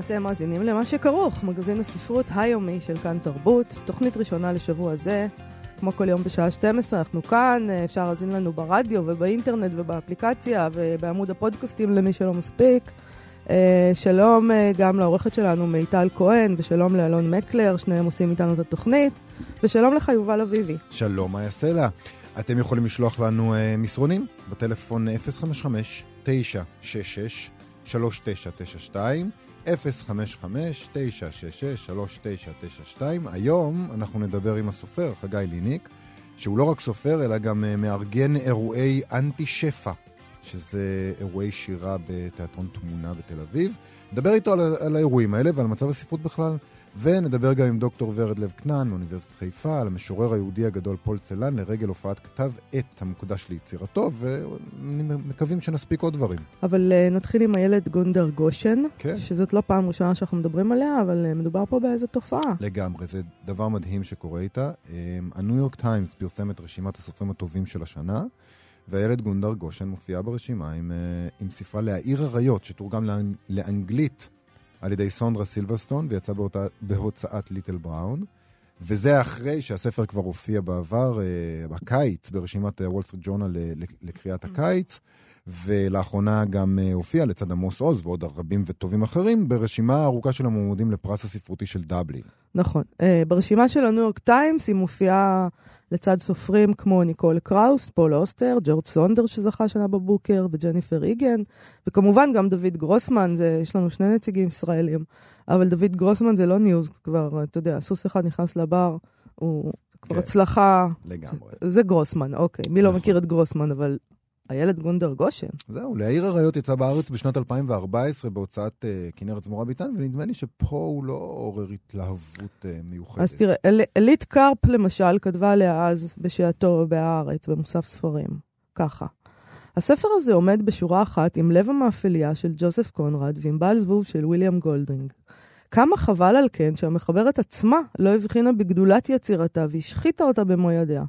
אתם מאזינים למה שכרוך, מגזין הספרות היומי של כאן תרבות, תוכנית ראשונה לשבוע זה. כמו כל יום בשעה 12 אנחנו כאן, אפשר להאזין לנו ברדיו ובאינטרנט ובאפליקציה ובעמוד הפודקאסטים למי שלא מספיק. שלום גם לעורכת שלנו מיטל כהן ושלום לאלון מקלר, שניהם עושים איתנו את התוכנית, ושלום לך יובל אביבי. שלום, מה יעשה לה? אתם יכולים לשלוח לנו מסרונים בטלפון 055-966-3992, 055-966-3992. היום אנחנו נדבר עם הסופר חגי ליניק, שהוא לא רק סופר, אלא גם uh, מארגן אירועי אנטי שפע. שזה אירועי שירה בתיאטרון תמונה בתל אביב. נדבר איתו על, על האירועים האלה ועל מצב הספרות בכלל, ונדבר גם עם דוקטור ורד לב כנען מאוניברסיטת חיפה, על המשורר היהודי הגדול פול צלן, לרגל הופעת כתב עת המוקדש ליצירתו, ומקווים שנספיק עוד דברים. אבל אה, נתחיל עם איילת גונדר גושן, כן. שזאת לא פעם ראשונה שאנחנו מדברים עליה, אבל אה, מדובר פה באיזו תופעה. לגמרי, זה דבר מדהים שקורה איתה. אמ, הניו יורק טיימס פרסם את רשימת הסופרים הטובים של השנה. ואיילת גונדר גושן מופיעה ברשימה עם, עם ספרה להעיר אריות, שתורגם לאנג, לאנגלית על ידי סונדרה סילברסטון, ויצא בהוצא, בהוצאת ליטל בראון. וזה אחרי שהספר כבר הופיע בעבר, בקיץ, ברשימת וול סטריט ג'ורנל לקריאת הקיץ, ולאחרונה גם הופיע לצד עמוס עוז ועוד רבים וטובים אחרים, ברשימה ארוכה של המועמדים לפרס הספרותי של דבלין. נכון. ברשימה של הניו יורק טיימס היא מופיעה לצד סופרים כמו ניקול קראוס, פול אוסטר, ג'ורג' סונדרס שזכה השנה בבוקר, וג'ניפר איגן, וכמובן גם דוד גרוסמן, זה, יש לנו שני נציגים ישראלים, אבל דוד גרוסמן זה לא news כבר, אתה יודע, סוס אחד נכנס לבר, הוא כבר כן, הצלחה... לגמרי. זה גרוסמן, אוקיי. מי לא מכיר את גרוסמן, אבל איילת גונדר גושן. זהו, להעיר אריות יצא בארץ בשנת 2014 בהוצאת אה, כנרת זמורה ביטן, ונדמה לי שפה הוא לא עורר התלהבות אה, מיוחדת. אז תראה, על, עלית קרפ למשל כתבה עליה אז בשעתו בהארץ, במוסף ספרים. ככה. הספר הזה עומד בשורה אחת עם לב המאפליה של ג'וזף קונרד ועם בעל זבוב של ויליאם גולדינג. כמה חבל על כן שהמחברת עצמה לא הבחינה בגדולת יצירתה והשחיתה אותה במו ידיה.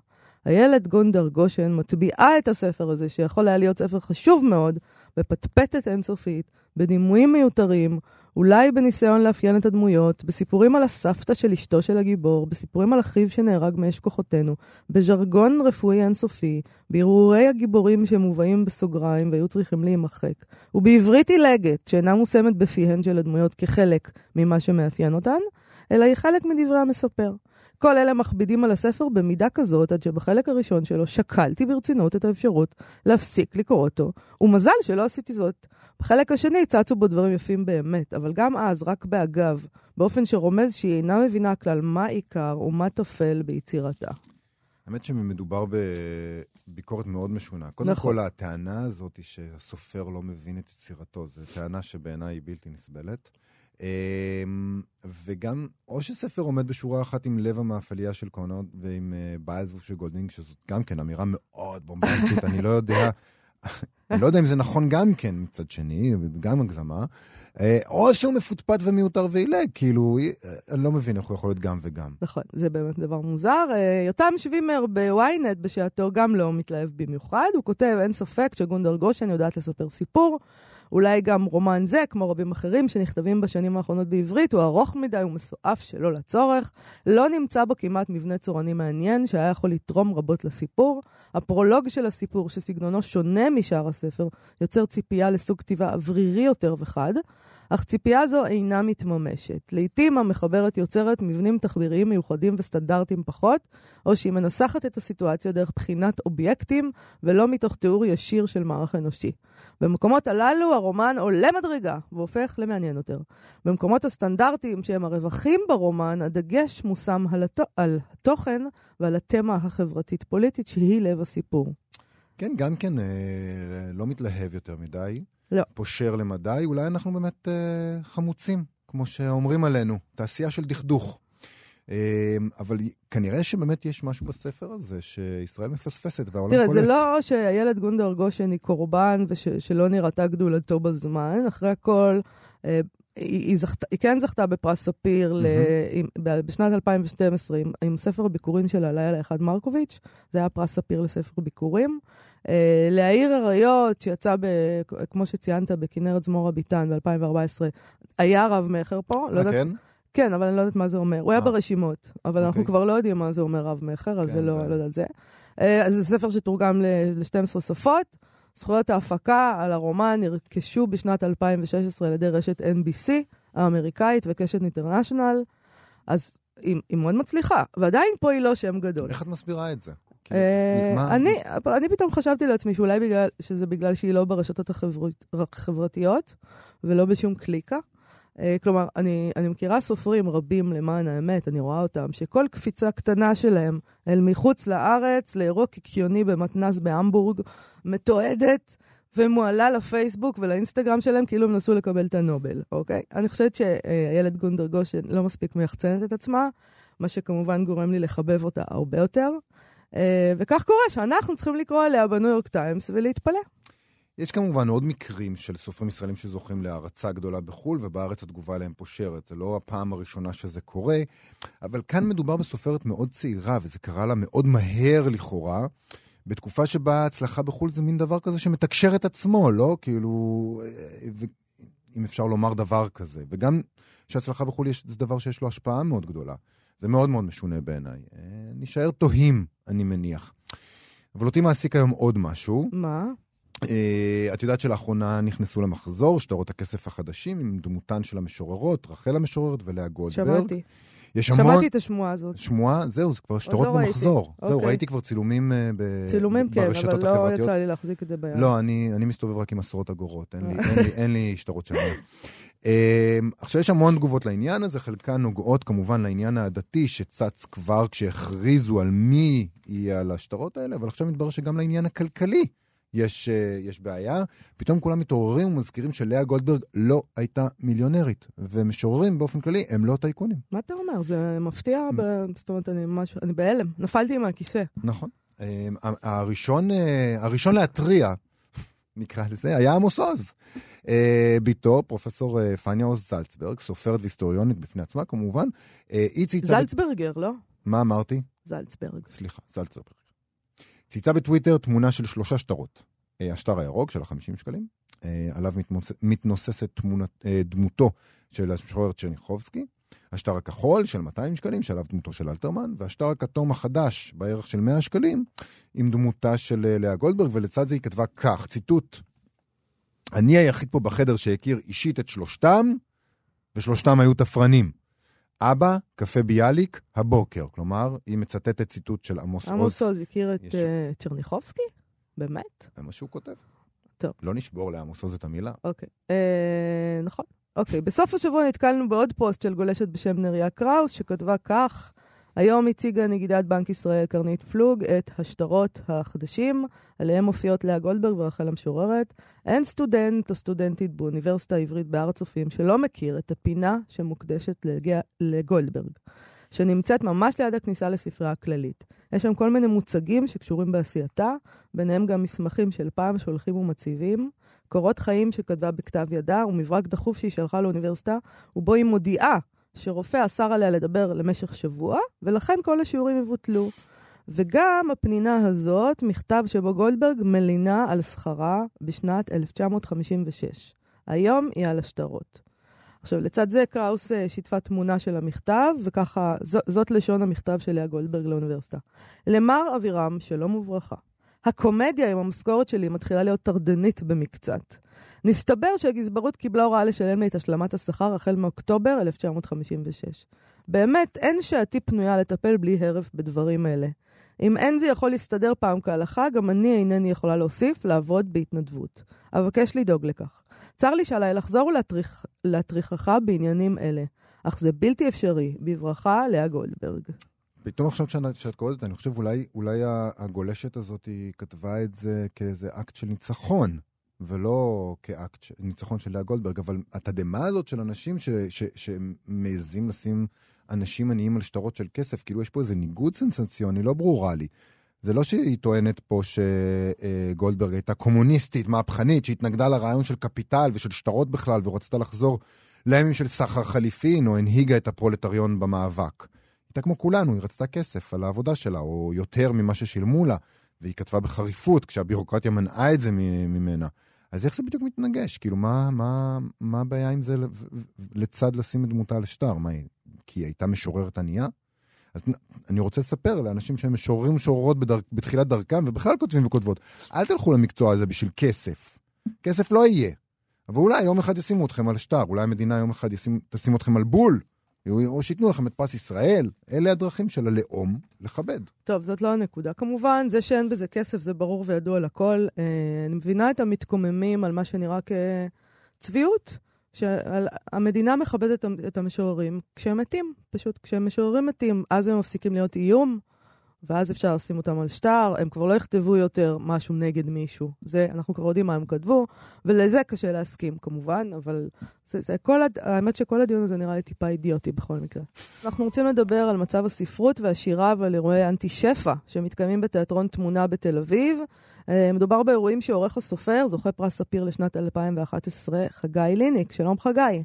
הילד גונדר גושן מטביעה את הספר הזה, שיכול היה להיות ספר חשוב מאוד, בפטפטת אינסופית, בדימויים מיותרים, אולי בניסיון לאפיין את הדמויות, בסיפורים על הסבתא של אשתו של הגיבור, בסיפורים על אחיו שנהרג מאש כוחותינו, בז'רגון רפואי אינסופי, בהרהורי הגיבורים שמובאים בסוגריים והיו צריכים להימחק, ובעברית עילגת, שאינה מושמת בפיהן של הדמויות כחלק ממה שמאפיין אותן, אלא היא חלק מדברי המספר. כל אלה מכבידים על הספר במידה כזאת, עד שבחלק הראשון שלו שקלתי ברצינות את האפשרות להפסיק לקרוא אותו, ומזל שלא עשיתי זאת. בחלק השני צצו בו דברים יפים באמת, אבל גם אז רק באגב, באופן שרומז שהיא אינה מבינה כלל מה עיקר ומה טפל ביצירתה. האמת שמדובר בביקורת מאוד משונה. קודם נכון. כל, הטענה הזאת היא שהסופר לא מבין את יצירתו, זו טענה שבעיניי היא בלתי נסבלת. וגם, או שספר עומד בשורה אחת עם לב המאפליה של קונרד ועם בעל זבוב של גולדינג, שזאת גם כן אמירה מאוד בומבסטית, אני לא יודע, אני לא יודע אם זה נכון גם כן מצד שני, גם הגזמה, או שהוא מפוטפט ומיותר ועילג, כאילו, אני לא מבין איך הוא יכול להיות גם וגם. נכון, זה באמת דבר מוזר. יותם שווימר בוויינט בשעתו גם לא מתלהב במיוחד, הוא כותב, אין ספק שגונדר גושן יודעת לספר סיפור. אולי גם רומן זה, כמו רבים אחרים שנכתבים בשנים האחרונות בעברית, הוא ארוך מדי ומסועף שלא לצורך. לא נמצא בו כמעט מבנה צורני מעניין שהיה יכול לתרום רבות לסיפור. הפרולוג של הסיפור, שסגנונו שונה משאר הספר, יוצר ציפייה לסוג כתיבה אוורירי יותר וחד. אך ציפייה זו אינה מתממשת. לעתים המחברת יוצרת מבנים תחביריים מיוחדים וסטנדרטיים פחות, או שהיא מנסחת את הסיטואציה דרך בחינת אובייקטים, ולא מתוך תיאור ישיר של מערך אנושי. במקומות הללו הרומן עולה מדרגה והופך למעניין יותר. במקומות הסטנדרטיים שהם הרווחים ברומן, הדגש מושם על, התו- על התוכן ועל התמה החברתית-פוליטית שהיא לב הסיפור. כן, גם כן אה, לא מתלהב יותר מדי. לא. פושר למדי, אולי אנחנו באמת אה, חמוצים, כמו שאומרים עלינו, תעשייה של דכדוך. אמ, אבל כנראה שבאמת יש משהו בספר הזה שישראל מפספסת והעולם תראה, קולט. זה לא שהילד גונדר גושן היא קורבן ושלא נראתה גדולתו בזמן. אחרי הכל, אה, היא, היא, זכת, היא כן זכתה בפרס ספיר ל, עם, בשנת 2012 עם, עם ספר הביקורים שלה, לילה אחד מרקוביץ', זה היה פרס ספיר לספר ביקורים. אה, להעיר אריות, שיצא, ב, כמו שציינת, בכנרת זמורה ביטן ב-2014, היה רב-מכר פה. לא אה, יודעת, כן? כן, אבל אני לא יודעת מה זה אומר. הוא היה אה. ברשימות, אבל אנחנו אוקיי. כבר לא יודעים מה זה אומר רב-מכר, אז כן, זה לא, זה- לא יודעת זה. אה, אז זה ספר שתורגם ל-12 שפות. זכויות ההפקה על הרומן נרכשו בשנת 2016 על ידי רשת NBC האמריקאית וקשת אינטרנשיונל, אז היא, היא מאוד מצליחה, ועדיין פה היא לא שם גדול. איך את מסבירה את זה? אה, אני, אני פתאום חשבתי לעצמי שאולי בגלל, שזה בגלל שהיא לא ברשתות החברות- החברתיות ולא בשום קליקה. אה, כלומר, אני, אני מכירה סופרים רבים למען האמת, אני רואה אותם, שכל קפיצה קטנה שלהם אל מחוץ לארץ, לאירוע קיקיוני במתנ"ס בהמבורג, מתועדת ומועלה לפייסבוק ולאינסטגרם שלהם כאילו הם נסו לקבל את הנובל, אוקיי? אני חושבת שהילד גונדר גושן לא מספיק מייחצנת את עצמה, מה שכמובן גורם לי לחבב אותה הרבה יותר. אה, וכך קורה שאנחנו צריכים לקרוא עליה בניו יורק טיימס ולהתפלא. יש כמובן עוד מקרים של סופרים ישראלים שזוכים להערצה גדולה בחו"ל, ובארץ התגובה אליהם פושרת. זה לא הפעם הראשונה שזה קורה, אבל כאן מדובר בסופרת מאוד צעירה, וזה קרה לה מאוד מהר לכאורה, בתקופה שבה ההצלחה בחו"ל זה מין דבר כזה שמתקשר את עצמו, לא? כאילו, אה, ו- אם אפשר לומר דבר כזה. וגם שהצלחה בחו"ל יש, זה דבר שיש לו השפעה מאוד גדולה. זה מאוד מאוד משונה בעיניי. אה, נישאר תוהים, אני מניח. אבל אותי מעסיק היום עוד משהו. מה? Uh, את יודעת שלאחרונה נכנסו למחזור שטרות הכסף החדשים עם דמותן של המשוררות, רחל המשוררת ולאה גולדברג. שמעתי. יש המון... שמעתי את השמועה הזאת. שמועה, זהו, זה כבר שטרות לא ראיתי. במחזור. זהו, אוקיי. ראיתי כבר צילומים uh, ב... צילומים כן, ברשתות אבל לא החברתיות. יצא לי להחזיק את זה ביד. לא, אני, אני מסתובב רק עם עשרות אגורות, אין לי, אין לי, אין לי שטרות שם. עכשיו, יש המון תגובות לעניין הזה, חלקן נוגעות כמובן לעניין העדתי שצץ כבר כשהכריזו על מי יהיה על השטרות האלה, אבל עכשיו מתברר שגם לעניין הכלכלי יש, uh, יש בעיה. פתאום כולם מתעוררים ומזכירים שלאה גולדברג לא הייתה מיליונרית, ומשוררים באופן כללי הם לא טייקונים. מה אתה אומר? זה מפתיע? ב- זאת אומרת, אני ממש... אני בהלם. נפלתי מהכיסא. נכון. Um, הראשון, uh, הראשון להתריע, נקרא לזה, היה עמוס עוז. Uh, בתו, פרופסור uh, פניה עוז זלצברג, סופרת והיסטוריונית בפני עצמה כמובן, uh, היא צייצה... זלצברגר, לא? מה אמרתי? זלצברג. סליחה, זלצברג. צייצה בטוויטר תמונה של שלושה שטרות. אה, השטר הירוק של ה-50 שקלים, אה, עליו מתמוס... מתנוססת תמונת, אה, דמותו של המשורר צ'רניחובסקי, השטר הכחול של 200 שקלים, שעליו דמותו של אלתרמן, והשטר הכתום החדש בערך של 100 שקלים, עם דמותה של אה, לאה גולדברג, ולצד זה היא כתבה כך, ציטוט: אני היחיד פה בחדר שהכיר אישית את שלושתם, ושלושתם היו תפרנים. אבא, קפה ביאליק, הבוקר. כלומר, היא מצטטת ציטוט של עמוס עוז. עמוס עוז הכיר את יש- אה, צ'רניחובסקי? באמת? זה מה שהוא כותב. טוב. לא נשבור לעמוס עוז את המילה. אוקיי. אה, נכון. אוקיי, בסוף השבוע נתקלנו בעוד פוסט של גולשת בשם נריה קראוס, שכתבה כך: היום הציגה נגידת בנק ישראל קרנית פלוג את השטרות החדשים, עליהם מופיעות לאה גולדברג ורחל המשוררת. אין סטודנט או סטודנטית באוניברסיטה העברית בהר הצופים שלא מכיר את הפינה שמוקדשת להגיע לגולדברג, שנמצאת ממש ליד הכניסה לספרייה הכללית. יש שם כל מיני מוצגים שקשורים בעשייתה, ביניהם גם מסמכים של פעם שהולכים ומציבים. קורות חיים שכתבה בכתב ידה ומברק דחוף שהיא שלחה לאוניברסיטה, ובו היא מודיעה שרופא אסר עליה לדבר למשך שבוע, ולכן כל השיעורים יבוטלו. וגם הפנינה הזאת, מכתב שבו גולדברג מלינה על שכרה בשנת 1956. היום היא על השטרות. עכשיו, לצד זה קראוס אה, שיתפה תמונה של המכתב, וככה, ז, זאת לשון המכתב של לאה גולדברג לאוניברסיטה. למר אבירם, שלום וברכה. הקומדיה עם המשכורת שלי מתחילה להיות טרדנית במקצת. נסתבר שהגזברות קיבלה הוראה לשלם לי את השלמת השכר החל מאוקטובר 1956. באמת, אין שעתי פנויה לטפל בלי הרף בדברים אלה. אם אין זה יכול להסתדר פעם כהלכה, גם אני אינני יכולה להוסיף לעבוד בהתנדבות. אבקש לדאוג לכך. צר לי שעליי לחזור ולהטריח- להטריחך בעניינים אלה, אך זה בלתי אפשרי. בברכה, לאה גולדברג. פתאום עכשיו כשאת- כשאת קוראת אני חושב אולי, אולי הגולשת הזאת כתבה את זה כאיזה אקט של ניצחון, ולא כאקט של ניצחון של לאה גולדברג, אבל התדהמה הזאת של אנשים ש- ש- שמעזים לשים אנשים עניים על שטרות של כסף, כאילו יש פה איזה ניגוד סנסציוני, לא ברורה לי. זה לא שהיא טוענת פה שגולדברג הייתה קומוניסטית, מהפכנית, שהתנגדה לרעיון של קפיטל ושל שטרות בכלל, ורצתה לחזור לימים של סחר חליפין, או הנהיגה את הפרולטריון במאבק. הייתה כמו כולנו, היא רצתה כסף על העבודה שלה, או יותר ממה ששילמו לה, והיא כתבה בחריפות כשהבירוקרטיה מנעה את זה ממנה. אז איך זה בדיוק מתנגש? כאילו, מה, מה, מה הבעיה עם זה לצד לשים את דמותה על שטר? מה, כי היא הייתה משוררת ענייה? אז אני רוצה לספר לאנשים שהם משוררים ומשוררות בדר... בתחילת דרכם, ובכלל כותבים וכותבות, אל תלכו למקצוע הזה בשביל כסף. כסף לא יהיה. אבל אולי יום אחד ישימו אתכם על שטר, אולי המדינה יום אחד ישים, תשים אתכם על בול, או שייתנו לכם את פרס ישראל. אלה הדרכים של הלאום לכבד. טוב, זאת לא הנקודה. כמובן, זה שאין בזה כסף זה ברור וידוע לכל. אה, אני מבינה את המתקוממים על מה שנראה כצביעות. שהמדינה מכבדת את המשוררים כשהם מתים, פשוט כשהם משוררים מתים, אז הם מפסיקים להיות איום, ואז אפשר לשים אותם על שטר, הם כבר לא יכתבו יותר משהו נגד מישהו. זה, אנחנו כבר יודעים מה הם כתבו, ולזה קשה להסכים כמובן, אבל זה, זה כל, האמת שכל הדיון הזה נראה לי טיפה אידיוטי בכל מקרה. אנחנו רוצים לדבר על מצב הספרות והשירה ועל אירועי אנטי-שפע שמתקיימים בתיאטרון תמונה בתל אביב. אה, מדובר באירועים שעורך הסופר, זוכה פרס ספיר לשנת 2011, חגי ליניק. שלום חגי.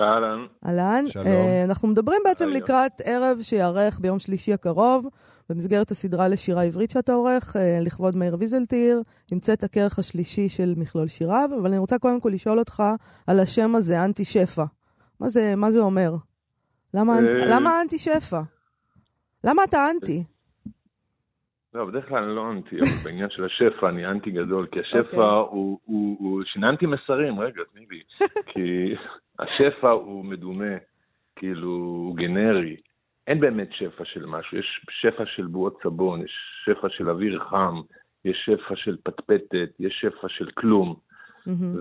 אהלן. אהלן. שלום. Uh, אנחנו מדברים בעצם היום. לקראת ערב שייערך ביום שלישי הקרוב, במסגרת הסדרה לשירה עברית שאתה עורך, uh, לכבוד מאיר ויזלטיר, נמצאת הכרך השלישי של מכלול שיריו, אבל אני רוצה קודם כל לשאול אותך על השם הזה, אנטי שפע. מה זה, מה זה אומר? למה, למה אנטי שפע? למה אתה אנטי? לא, בדרך כלל אני לא אנטי, אבל בעניין של השפע אני אנטי גדול, כי השפע okay. אוקיי. הוא, הוא, הוא שיננתי מסרים, רגע, תני לי, כי השפע הוא מדומה, כאילו, הוא גנרי. אין באמת שפע של משהו, יש שפע של בועות סבון, יש שפע של אוויר חם, יש שפע של פטפטת, יש שפע של כלום.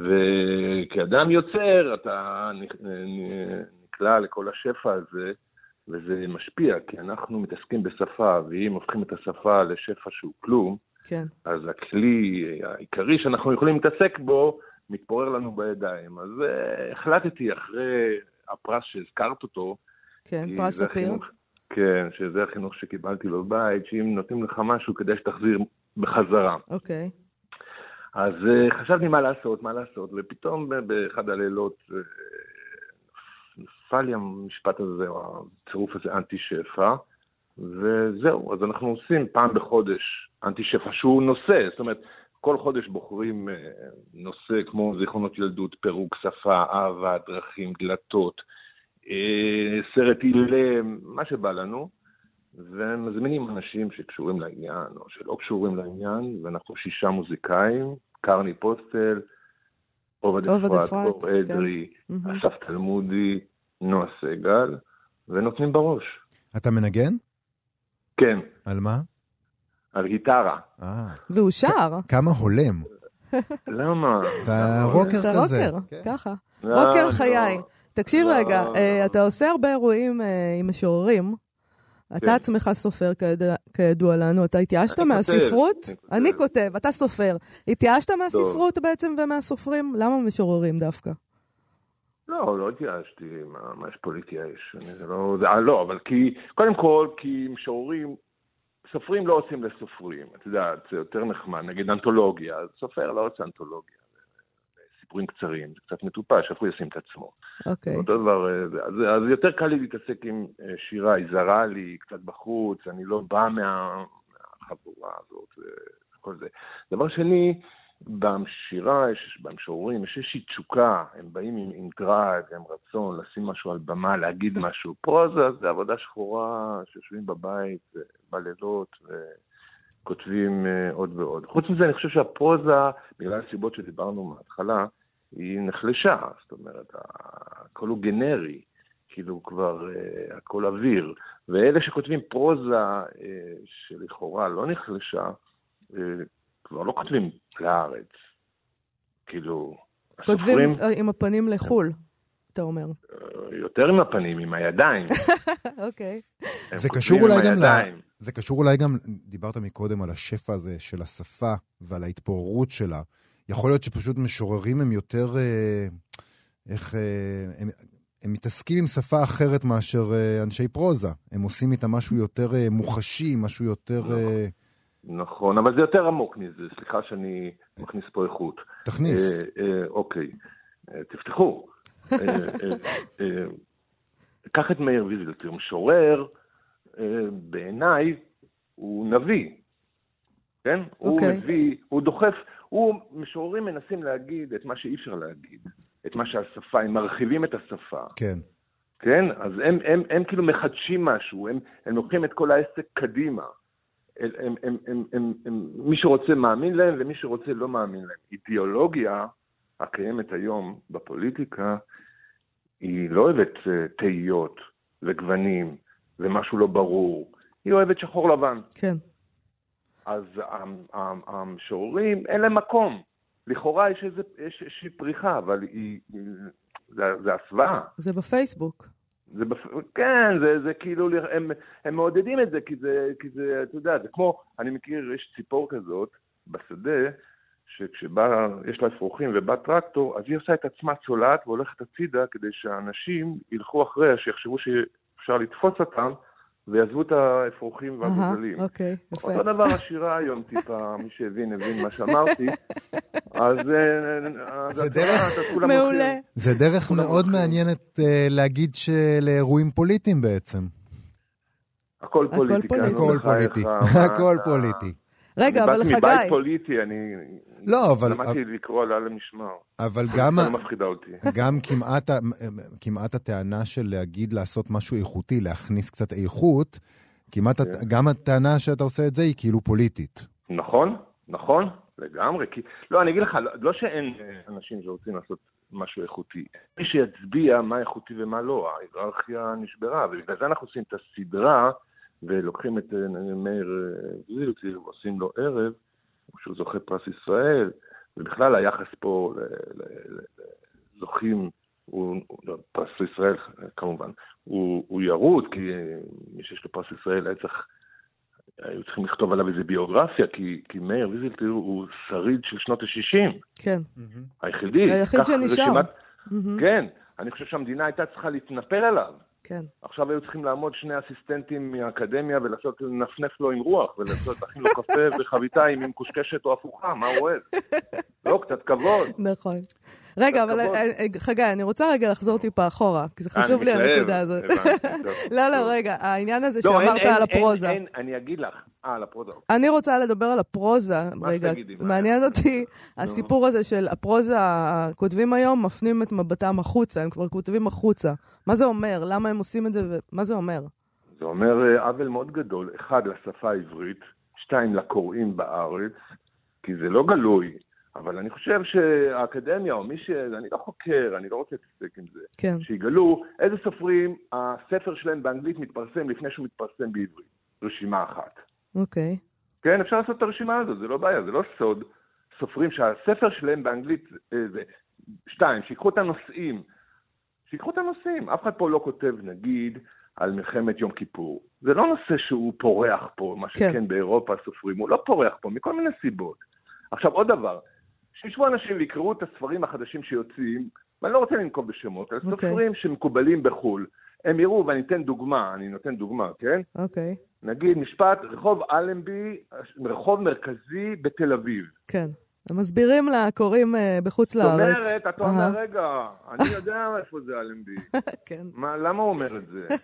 וכאדם יוצר, אתה נקלע לכל השפע הזה, וזה משפיע, כי אנחנו מתעסקים בשפה, ואם הופכים את השפה לשפע שהוא כלום, כן. אז הכלי העיקרי שאנחנו יכולים להתעסק בו, מתפורר לנו בידיים. אז uh, החלטתי אחרי הפרס שהזכרת אותו, כן, פרס ספיר. כן, שזה החינוך שקיבלתי בבית, שאם נותנים לך משהו כדי שתחזיר בחזרה. אוקיי. אז uh, חשבתי מה לעשות, מה לעשות, ופתאום באחד הלילות uh, נפל לי המשפט הזה, או הצירוף הזה אנטי שפע, וזהו, אז אנחנו עושים פעם בחודש אנטי שפע שהוא נושא, זאת אומרת, כל חודש בוחרים אה, נושא כמו זיכרונות ילדות, פירוק שפה, אהבה, דרכים, דלתות, אה, סרט אילם, מה שבא לנו, ומזמינים אנשים שקשורים לעניין או שלא קשורים לעניין, ואנחנו שישה מוזיקאים, קרני פוסטל, עובד אפרת, אור כן. אדרי, אסף תלמודי, נועה סגל, ונותנים בראש. אתה מנגן? כן. על מה? על גיטרה. אה. והוא שר. כמה הולם. למה? אתה רוקר כזה. אתה רוקר, כן. ככה. לא, רוקר לא. חיי. תקשיב רגע, אה, אתה עושה הרבה אירועים אה, עם משוררים. אתה כן. עצמך סופר, כידוע לנו. אתה התייאשת מהספרות? אני כותב, אתה סופר. התייאשת מהספרות בעצם ומהסופרים? למה משוררים דווקא? לא, לא התייאשתי, מה, יש פה להתייאש? זה לא, זה, אה, לא, אבל כי, קודם כל, כי משוררים, סופרים לא עושים לסופרים, את יודעת, זה יותר נחמד, נגיד אנתולוגיה, אז סופר לא עושה אנתולוגיה. סיפורים קצרים, זה קצת מטופש, איפה הוא ישים את עצמו? אוקיי. Okay. אותו דבר, אה, אז, אז יותר קל לי להתעסק עם אה, שירה, היא זרה לי, קצת בחוץ, אני לא בא מה, מהחבורה הזאת וכל זה. דבר שני, בשירה, יש, במשוררים, יש איזושהי תשוקה, הם באים עם, עם drive, עם רצון לשים משהו על במה, להגיד משהו. פרוזה זה עבודה שחורה, שיושבים בבית בלילות וכותבים אה, עוד ועוד. חוץ מזה, אני חושב שהפרוזה, בגלל הסיבות שדיברנו מההתחלה, היא נחלשה, זאת אומרת, הכל הוא גנרי, כאילו כבר uh, הכל אוויר. ואלה שכותבים פרוזה uh, שלכאורה לא נחלשה, uh, כבר לא כותבים לארץ. כאילו, כותבים הסופרים... עם הפנים לחו"ל, אתה אומר. אה, יותר עם הפנים, עם הידיים. אוקיי. זה קשור אולי גם ל... זה קשור אולי גם, דיברת מקודם על השפע הזה של השפה ועל ההתפוררות שלה. יכול להיות שפשוט משוררים הם יותר, אה, איך, אה, הם, הם מתעסקים עם שפה אחרת מאשר אה, אנשי פרוזה. הם עושים איתה משהו יותר מוחשי, משהו יותר... נכון, אבל זה יותר עמוק מזה, סליחה שאני מכניס פה איכות. תכניס. אה, אה, אוקיי, אה, תפתחו. אה, אה, אה, קח את מאיר ויזלטיר, משורר, אה, בעיניי הוא נביא, כן? הוא אוקיי. מביא, הוא דוחף, הוא, משוררים מנסים להגיד את מה שאי אפשר להגיד, את מה שהשפה, הם מרחיבים את השפה. כן. כן? אז הם, הם, הם כאילו מחדשים משהו, הם, הם לוקחים את כל העסק קדימה. הם, הם, הם, הם, הם, הם, מי שרוצה מאמין להם ומי שרוצה לא מאמין להם. אידיאולוגיה הקיימת היום בפוליטיקה, היא לא אוהבת אה, תהיות וגוונים ומשהו לא ברור, היא אוהבת שחור לבן. כן. אז המ- המ- המשוררים, אין להם מקום. לכאורה יש, איזושהי פריחה, אבל היא- זה, זה הסוואה. זה בפייסבוק. זה בפ... כן, זה, זה כאילו, הם, הם מעודדים את זה, כי זה, כי זה, אתה יודע, זה כמו, אני מכיר, יש ציפור כזאת בשדה, שכשבא, יש לה אפרוחים ובא טרקטור, אז היא עושה את עצמה צולעת והולכת הצידה כדי שאנשים ילכו אחריה, שיחשבו שאפשר לתפוס אותם, ויעזבו את האפרוחים אהה, והגוזלים. אוקיי, יפה. אותו דבר השירה היום טיפה, מי שהבין, הבין מה שאמרתי. אז... אה, אז זה את דרך- מעולה. זה דרך מאוד. מעניינת אה, להגיד שלאירועים פוליטיים בעצם. הכל פוליטיקה. פוליטי. נו, הכל פוליטי. הכל פוליטי. רגע, אבל אני באתי מבית חגי, פוליטי, אני... לא, אבל- למדתי לקרוא עלה למשמר. אבל גם, זה מפחידה אותי. גם כמעט, כמעט הטענה של להגיד לעשות משהו איכותי, להכניס קצת איכות, כמעט, כן. גם הטענה שאתה עושה את זה היא כאילו פוליטית. נכון, נכון, לגמרי. כי... לא, אני אגיד לך, לא- לא שאין אה, אנשים שרוצים לעשות משהו איכותי. מי שיצביע מה איכותי ומה לא, ההיררכיה נשברה, ובגלל זה אנחנו עושים את הסדרה, ולוקחים את אה, מאיר אה, זילציר ועושים לו ערב, שהוא זוכה פרס ישראל, ובכלל היחס פה לזוכים, הוא, לא, פרס ישראל כמובן, הוא, הוא ירוד, כי מי שיש לו פרס ישראל היה צריך היו צריכים לכתוב עליו איזה ביוגרפיה, כי, כי מאיר ויזלטיר הוא שריד של שנות ה-60, כן. היחידי. היחיד שנשאר. רשימת- מהמם. כן, אני חושב שהמדינה הייתה צריכה להתנפל עליו. כן. עכשיו היו צריכים לעמוד שני אסיסטנטים מהאקדמיה ולעשות, לנפנף לו עם רוח, ולעשות, להכין לו קפה וחביתה עם קושקשת או הפוכה, מה הוא אוהב? לא, קצת כבוד. נכון. רגע, אבל. אה, אה, חגי, אני רוצה רגע לחזור טיפה אחורה, כי זה חשוב לי הנקודה הזאת. לא, לא. רגע, העניין הזה לא, שאמרת על הפרוזה. אני אגיד לך. אה, על הפרוזה. אני רוצה לדבר על הפרוזה, מה רגע, מה? מעניין אותי הסיפור הזה של הפרוזה, הכותבים היום מפנים את מבטם החוצה, הם כבר כותבים החוצה. מה זה אומר? למה הם עושים את זה ומה זה אומר? זה אומר אה, עוול מאוד גדול, אחד, לשפה העברית, שתיים, לקוראים בארץ, כי זה לא גלוי, אבל אני חושב שהאקדמיה, או מי ש... אני לא חוקר, אני לא רוצה להתעסק עם זה, כן, שיגלו איזה סופרים, הספר שלהם באנגלית מתפרסם לפני שהוא מתפרסם בעברית. רשימה אחת. אוקיי. כן, אפשר לעשות את הרשימה הזאת, זה לא בעיה, זה לא סוד. סופרים שהספר שלהם באנגלית אה, זה... שתיים, שיקחו את הנושאים. שיקחו את הנושאים. אף אחד פה לא כותב, נגיד, על מלחמת יום כיפור. זה לא נושא שהוא פורח פה, מה כן. שכן באירופה הסופרים, הוא לא פורח פה, מכל מיני סיבות. עכשיו, עוד דבר, שישבו אנשים ויקראו את הספרים החדשים שיוצאים, ואני לא רוצה לנקוב בשמות, על אוקיי. סופרים שמקובלים בחו"ל. הם יראו, ואני אתן דוגמה, אני נותן דוגמה, כן? אוקיי. נגיד משפט, רחוב אלנבי, רחוב מרכזי בתל אביב. כן. הם מסבירים לקוראים אה, בחוץ זאת לארץ. אומרת, אתה. אומר, רגע, אני יודע איפה זה אלנבי. כן. מה, למה הוא אומר את זה?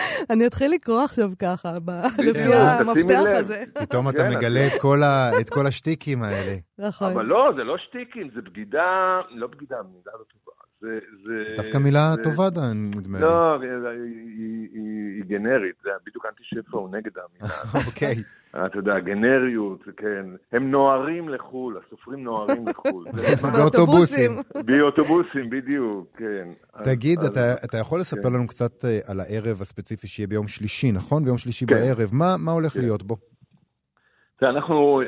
אני אתחיל לקרוא עכשיו ככה, לפי המפתח לב. הזה. פתאום אתה כן, מגלה את כל ה- את כל השטיקים האלה. נכון. אבל לא, זה לא שטיקים, זה בגידה, לא בגידה, מילה לא טובה. זה... זה דווקא מילה זה- טובה, דן, נדמה לי. לא, היא- היא- היא היא גנרית, זה בדיוק אנטי שפע, הוא נגד המילה. אוקיי. אתה יודע, גנריות, כן. הם נוהרים לחו"ל, הסופרים נוהרים לחו"ל. באוטובוסים. באוטובוסים, בדיוק, כן. אז- תגיד, אז- אתה, אתה יכול לספר כן. לנו קצת אה, על הערב הספציפי שיהיה ביום שלישי, נכון? ביום שלישי כן. בערב. מה, מה הולך כן. להיות בו? תראה, אנחנו, אה,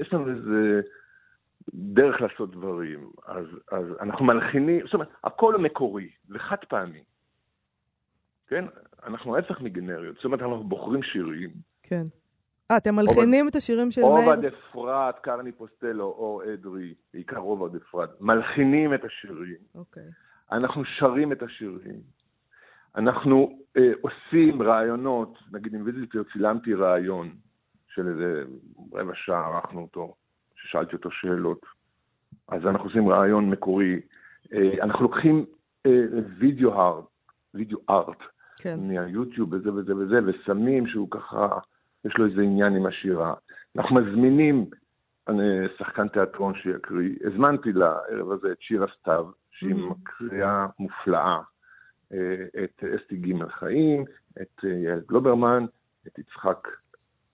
יש לנו איזה דרך לעשות דברים, אז, אז אנחנו מלחינים, זאת אומרת, הכל מקורי, זה חד פעמי. כן? אנחנו ההפך מגנריות, זאת אומרת, אנחנו בוחרים שירים, כן. אה, אתם מלחינים את השירים של מאיר? עובד אפרת, קרני פוסטל ואור אדרי, בעיקר עובד אפרת, מלחינים את השירים. אוקיי. אנחנו שרים את השירים, אנחנו אה, עושים ראיונות, נגיד עם ויזלטיר צילמתי ראיון של איזה רבע שעה, ערכנו אותו, ששאלתי אותו שאלות. אז אנחנו עושים ראיון מקורי. אה, אנחנו לוקחים אה, video art, וידאו ארט, כן. מהיוטיוב וזה וזה וזה, ושמים שהוא ככה, יש לו איזה עניין עם השירה. אנחנו מזמינים אה, שחקן תיאטרון שיקריא, הזמנתי לערב הזה את שירה סתיו, שהיא. מקריאה מופלאה, אה, את אסתי ג' חיים, את יעל גלוברמן, את יצחק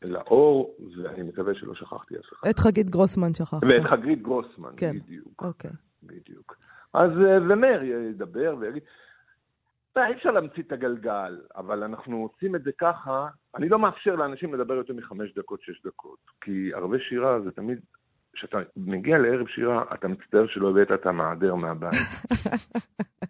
לאור, ואני מקווה שלא שכחתי אף אחד. את חגית גרוסמן שכחת. ואת חגית גרוסמן, כן. בדיוק. אוקיי. בדיוק. אז אה, ומאיר ידבר ויגיד, "אה, אי אפשר להמציא את הגלגל, אבל אנחנו עושים את זה ככה, אני לא מאפשר לאנשים לדבר יותר מחמש דקות, שש דקות, כי ערבי שירה זה תמיד, כשאתה מגיע לערב שירה, אתה מצטער שלא הבאת את המעדר מהבית.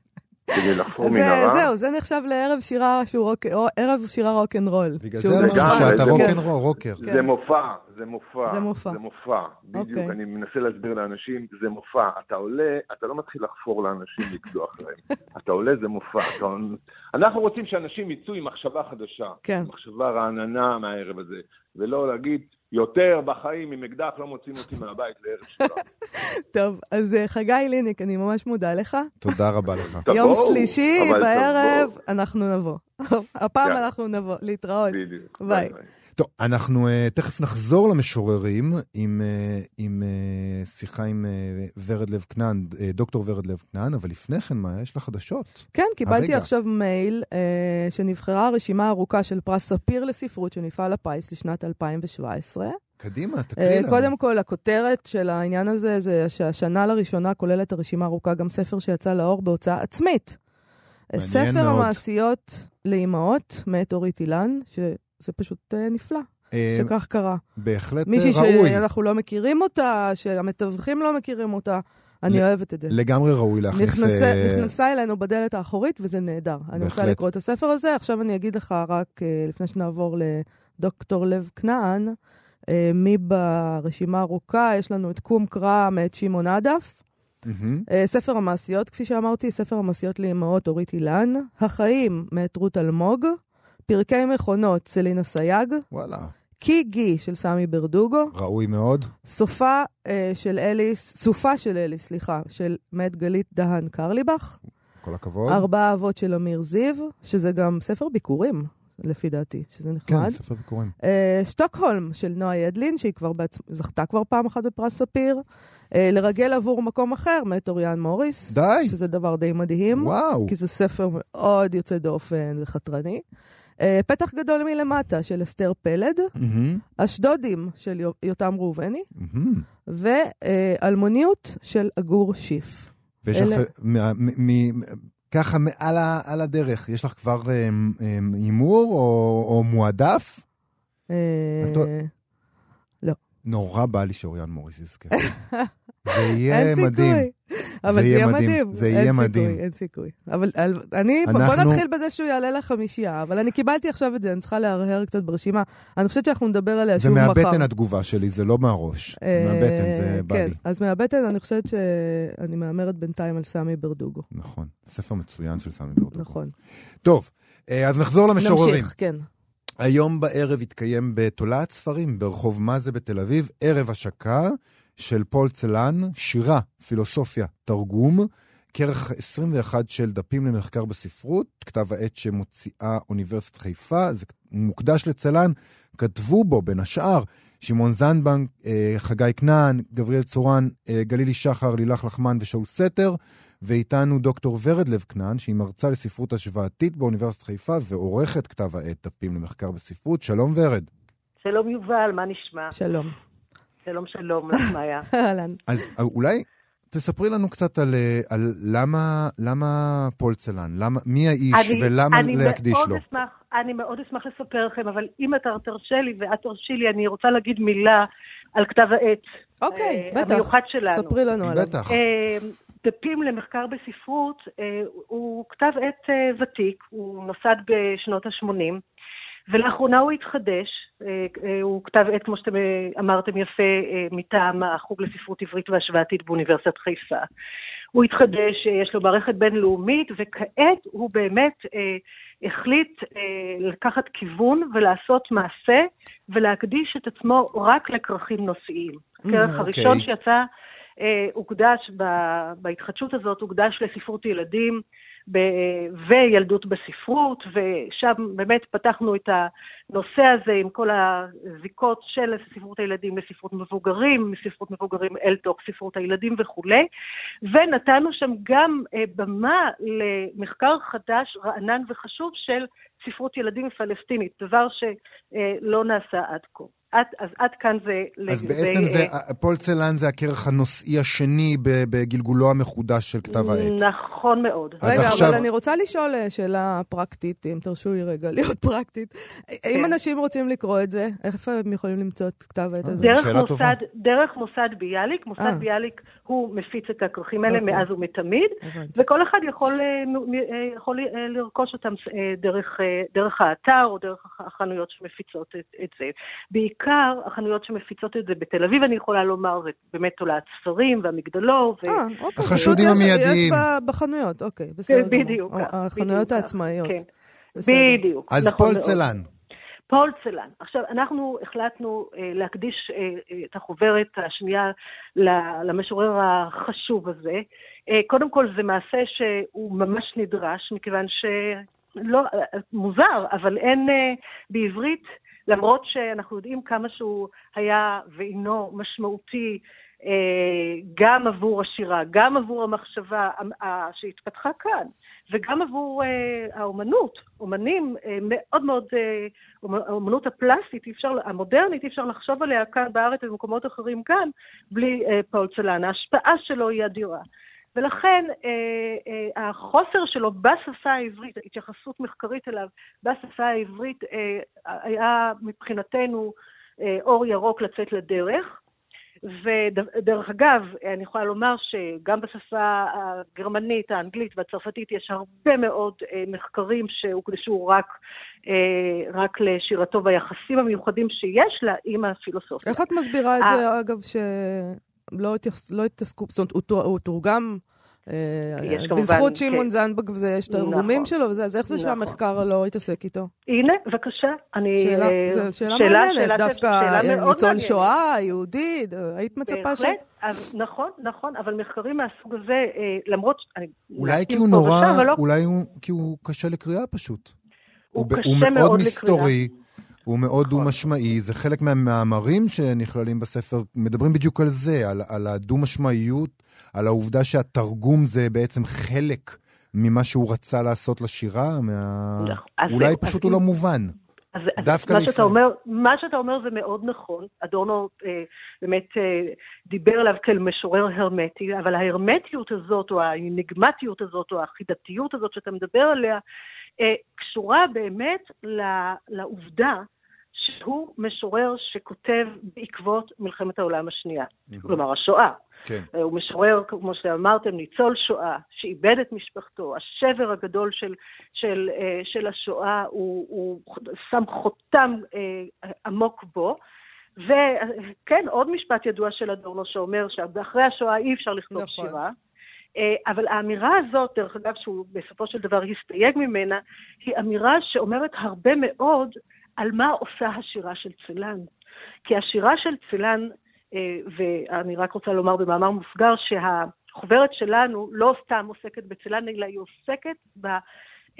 כדי לחפור מנהרה. זהו, זה נחשב לערב שירה שהוא רוק, או- ערב שירה רוקנרול. בגלל זה אמרנו. שאתה רוקנרול, רוקר. כן. זה מופע, זה מופע. זה מופע. זה מופע, בדיוק. אוקיי. אני מנסה להסביר לאנשים, זה מופע. אתה עולה, אתה לא מתחיל לחפור לאנשים לקדוח להם. אתה עולה, זה מופע. אנחנו רוצים שאנשים יצאו עם מחשבה חדשה. כן. מחשבה רעננה מהערב הזה. ולא להגיד, יותר בחיים עם אקדח לא מוצאים אותי מהבית לערב שירה. טוב, אז אה, חגי ליניק, אני ממש מודה לך. תודה רבה לך. יום שלישי בערב. אנחנו נבוא. הפעם. אנחנו נבוא. להתראות. בדיוק. ביי. טוב, אנחנו uh, תכף נחזור למשוררים עם, uh, עם uh, שיחה עם uh, ורד לב כנען, uh, דוקטור ורד לב כנען, אבל לפני כן, מה, יש לה חדשות. כן, קיבלתי הרגע. עכשיו מייל אה, שנבחרה רשימה ארוכה של פרס ספיר לספרות של מפעל הפיס לשנת 2017. קדימה, תקריא אה, לנו. קודם כל, הכותרת של העניין הזה זה שהשנה לראשונה כוללת הרשימה ארוכה גם ספר שיצא לאור בהוצאה עצמית. מעניין ספר מאוד. המעשיות לאימהות, מאת אורית אילן, שזה פשוט אה, נפלא, אה, שכך קרה. בהחלט אה, מישהי ראוי. שאנחנו לא מכירים אותה, שהמתווכים לא מכירים אותה, אני אוהבת את זה. לגמרי ראוי להכניס... נכנסה, אה, נכנסה אלינו בדלת האחורית, וזה נהדר. אני רוצה. לקרוא את הספר הזה. עכשיו אני אגיד לך רק, לפני שנעבור לדוקטור לב כנען, מי ברשימה הארוכה, יש לנו את קום קרא מאת שמעון עדף, ספר המעשיות, כפי שאמרתי, ספר המעשיות לאמהות אורית אילן, החיים מאת רות אלמוג, פרקי מכונות סלינה סייג, וואלה, כי גיא של סמי ברדוגו, ראוי מאוד. סופה אה, של אליס, סופה של אליס, סליחה, של מאת גלית דהן קרליבך, כל הכבוד. ארבעה אבות של אמיר זיו, שזה גם ספר ביכורים, לפי דעתי, שזה נחמד. כן, ספר ביכורים. אה, שטוקהולם של נועה ידלין, שהיא כבר בעצ... זכתה כבר פעם אחת בפרס ספיר. אה, לרגל עבור מקום אחר, מאת אוריאן מוריס. די. שזה דבר די מדהים. וואו. כי זה ספר מאוד יוצא דופן וחתרני. אה, פתח גדול מלמטה של אסתר פלד. אשדודים של יו- יותם ראובני. מהמם. ואלמוניות של אגור שיף. ויש לך, מה- מ- מ- ככה על הדרך, יש לך כבר אה, אה, הימור או או מועדף? אה, את- נורא בא לי שאוריאן מוריס יזכה. זה אין יהיה מדהים. סיכוי. אבל זה יהיה מדהים. זה אין יהיה סיכוי, מדהים. אין סיכוי. אבל על- אני, בוא נתחיל בזה שהוא יעלה לחמישייה, אבל אני קיבלתי עכשיו את זה, אני צריכה להרהר קצת ברשימה. אני חושבת שאנחנו נדבר עליה זה שוב מחר. מהבטן התגובה שלי, זה לא מהראש. אה, מהבטן, זה בא כן, לי. אז מהבטן אני חושבת שאני מהמרת בינתיים על סמי ברדוגו. נכון, ספר מצוין של סמי ברדוגו. נכון. טוב, אה, אז נחזור למשוררים. נמשיך, כן. היום בערב יתקיים בתולעת ספרים ברחוב מאזה בתל אביב, ערב השקה של פול צלן, שירה, פילוסופיה, תרגום, כרך 21 של דפים למחקר בספרות, כתב העת שמוציאה אוניברסיטת חיפה, זה מוקדש לצלן, כתבו בו בין השאר שמעון זנדבנק, אה, חגי כנען, גבריאל צורן, אה, גלילי שחר, לילך לחמן ושאול סתר, ואיתנו דוקטור ורד לב כנען, שהיא מרצה לספרות השוואתית באוניברסיטת חיפה ועורכת כתב העת דפים למחקר בספרות. שלום ורד. שלום יובל, מה נשמע? שלום. שלום שלום לך מאיה. אהלן. אז אה, אולי תספרי לנו קצת על, אה, על למה, למה פול צלן, למה, מי האיש אני- ולמה אני להקדיש מאוד לו. אשמח, אני מאוד אשמח לספר לכם, אבל אם אתה תרשה לי ואת תרשי לי, אני רוצה להגיד מילה על כתב העת. אוקיי, אה, בטח. המיוחד שלנו. ספרי לנו עליו. בטח. אה, דפים למחקר בספרות אה, הוא כתב עת אה, ותיק, הוא נוסד בשנות ה-80, ולאחרונה הוא התחדש. אה, אה, הוא כתב עת, כמו שאתם אה, אמרתם יפה, מטעם החוג לספרות עברית והשוואתית באוניברסיטת חיפה. הוא התחדש, יש לו מערכת בינלאומית, וכעת הוא באמת אה, החליט אה, לקחת כיוון ולעשות מעשה ולהקדיש את עצמו רק לכרכים נושאיים. Mm, הכרך אוקיי. הראשון שיצא אה, הוקדש, ב- בהתחדשות הזאת הוקדש לספרות ילדים וילדות בספרות, ושם באמת פתחנו את הנושא הזה עם כל הזיקות של ספרות הילדים לספרות מבוגרים, מספרות מבוגרים אל תוך ספרות הילדים וכולי, ונתנו שם גם אה, במה למחקר חדש, רענן וחשוב של ספרות ילדים פלסטינית, דבר שלא נעשה עד כה. עד, אז עד כאן זה אז לגבי, בעצם זה, אה, פול צלן זה הכרך הנושאי השני ב- בגלגולו המחודש של כתב העת. נכון מאוד. אז רגע, עכשיו- אבל אני רוצה לשאול אה, שאלה פרקטית, אם תרשו לי רגע להיות פרקטית. אם כן. אנשים רוצים לקרוא את זה, איפה הם יכולים למצוא את כתב העת אה, הזה? זה- דרך שאלה טובה. מוסד, דרך מוסד ביאליק, מוסד אה. ביאליק הוא מפיץ את הכרכים האלה אוקיי. מאז ומתמיד, הבנתי. וכל אחד יכול, אה, אה, יכול אה, לרכוש אותם אה, דרך, אה, דרך האתר או דרך הח- החנויות שמפיצות את, את זה. בעיקר החנויות שמפיצות את זה בתל אביב, אני יכולה לומר, זה באמת תולעת ספרים והמגדלור. ו... אה, אוקיי. החשודים המיידיים. יש בחנויות, אוקיי, בסדר גמור. בדיוק כך, החנויות בדיוק העצמאיות. כן. בדיוק, אז נכון פול מאוד. צלן. פול צלן. עכשיו, אנחנו החלטנו אה, להקדיש אה, אה, את החוברת השנייה ל- למשורר החשוב הזה. אה, קודם כל, זה מעשה שהוא ממש נדרש, מכיוון שלא, אה, מוזר, אבל אין אה, בעברית, למרות שאנחנו יודעים כמה שהוא היה ואינו משמעותי אה, גם עבור השירה, גם עבור המחשבה אה, שהתפתחה כאן, וגם עבור אה, האומנות. אומנים אה, מאוד מאוד, אה, אומ- האומנות הפלסטית, אי אפשר, המודרנית, אי אפשר לחשוב עליה כאן בארץ ובמקומות אחרים כאן, בלי אה, פאול צלן. ההשפעה שלו היא אדירה. ולכן אה, אה, החוסר שלו בשפה העברית, התייחסות מחקרית אליו בשפה העברית, אה, היה מבחינתנו אה, אור ירוק לצאת לדרך. ודרך אגב, אני יכולה לומר שגם בשפה הגרמנית, האנגלית והצרפתית יש הרבה מאוד אה, מחקרים שהוקדשו רק, אה, רק לשירתו והיחסים המיוחדים שיש לה עם הפילוסופיה. איך את מסבירה את אה. זה, אגב, שלא התייחס- לא התעסקו, זאת אומרת, הוא הוא תורגם... אה, בזכות כן. שמעון זנדברג ויש תרגומים נכון. שלו וזה, אז איך זה נכון. שהמחקר לא התעסק איתו? הנה, בבקשה. אני... שאלה, אה, זו שאלה שאלה- מעניינת, שאלה- דווקא שאלה אה, מאוד ניצול. שואה, יהודית, אה, היית מצפה ש... בהחלט, אז נכון, נכון, אבל מחקרים מהסוג הזה, למרות... אולי כי הוא נורא, לא- אולי הוא, כי הוא קשה לקריאה פשוט. הוא קשה הוא מאוד מאוד לקריאה. מסתורי, הוא מאוד נכון. דו-משמעי, זה חלק מהמאמרים שנכללים בספר, מדברים בדיוק על זה, על, על הדו-משמעיות, על העובדה שהתרגום זה בעצם חלק ממה שהוא רצה לעשות לשירה, מה... נכון. אז אולי זהו, פשוט אז הוא לא מובן. אז, אז דווקא מה שאתה. אומר, מה שאתה אומר זה מאוד נכון. אדורנו אה, באמת אה, דיבר עליו כאל משורר הרמטי, אבל ההרמטיות הזאת, או האניגמטיות הזאת, או החידתיות הזאת שאתה מדבר עליה, אה, קשורה באמת לעובדה שהוא משורר שכותב בעקבות מלחמת העולם השנייה, כלומר השואה. כן. אה, הוא משורר, כמו שאמרתם, ניצול שואה, שאיבד את משפחתו. השבר הגדול של, של, אה, של השואה, הוא, הוא שם חותם אה, עמוק בו. וכן, עוד משפט ידוע של אדורנו שאומר שאחרי השואה אי אפשר לכתוב נכון. שירה. אבל האמירה הזאת, דרך אגב, שהוא בסופו של דבר הסתייג ממנה, היא אמירה שאומרת הרבה מאוד על מה עושה השירה של צלן. כי השירה של צלן, אה, ואני רק רוצה לומר במאמר מוסגר, שהחוברת שלנו לא סתם עוסקת בצלן, אלא היא עוסקת ב...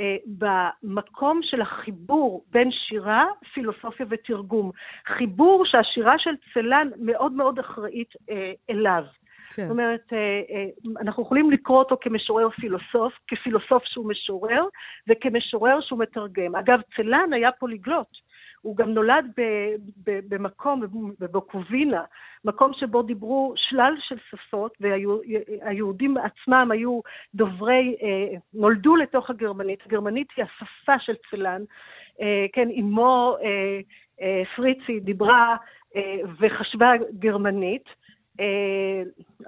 אה, במקום של החיבור בין שירה, פילוסופיה ותרגום. חיבור שהשירה של צלן מאוד מאוד אחראית אה, אליו. כן. זאת אומרת, אנחנו יכולים לקרוא אותו כמשורר פילוסוף, כפילוסוף שהוא משורר, וכמשורר שהוא מתרגם. אגב, צלן היה פוליגלוט. הוא גם נולד ב- ב- במקום, בבוקובינה, מקום שבו דיברו שלל של שפות, והיהודים עצמם היו דוברי, אה, נולדו לתוך הגרמנית. הגרמנית היא השפה של צלן. אה, כן, אמו אה, פריצי דיברה וחשבה גרמנית.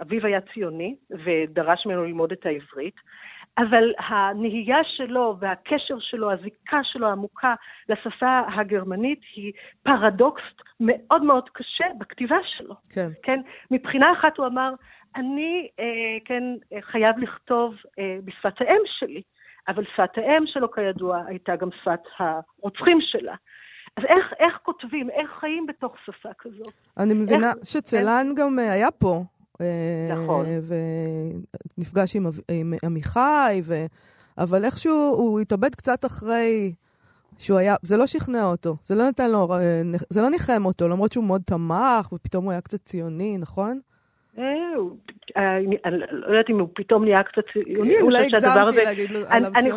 אביו היה ציוני ודרש ממנו ללמוד את העברית. אבל הנהייה שלו והקשר שלו, הזיקה שלו העמוקה לשפה הגרמנית היא פרדוקס מאוד מאוד קשה בכתיבה שלו. כן. כן? מבחינה אחת הוא אמר, אני, אה, כן, חייב לכתוב אה, בשפת האם שלי, אבל שפת האם שלו, כידוע, הייתה גם שפת הרוצחים שלה. אז איך, איך כותבים, איך חיים בתוך שפה כזאת? אני מבינה איך- שצלן גם אה, היה פה. אה, נכון. ונפגש עם, עם עמיחי, ו... אבל איכשהו הוא התאבד קצת אחרי שהוא היה, זה לא שכנע אותו, זה לא נתן לו, אה, זה לא ניחם אותו, למרות שהוא מאוד תמך, ופתאום הוא היה קצת ציוני, נכון? אה, אני לא יודעת אם הוא פתאום נהיה קצת ציוני. אני אולי הגזמתי להגיד עליו אני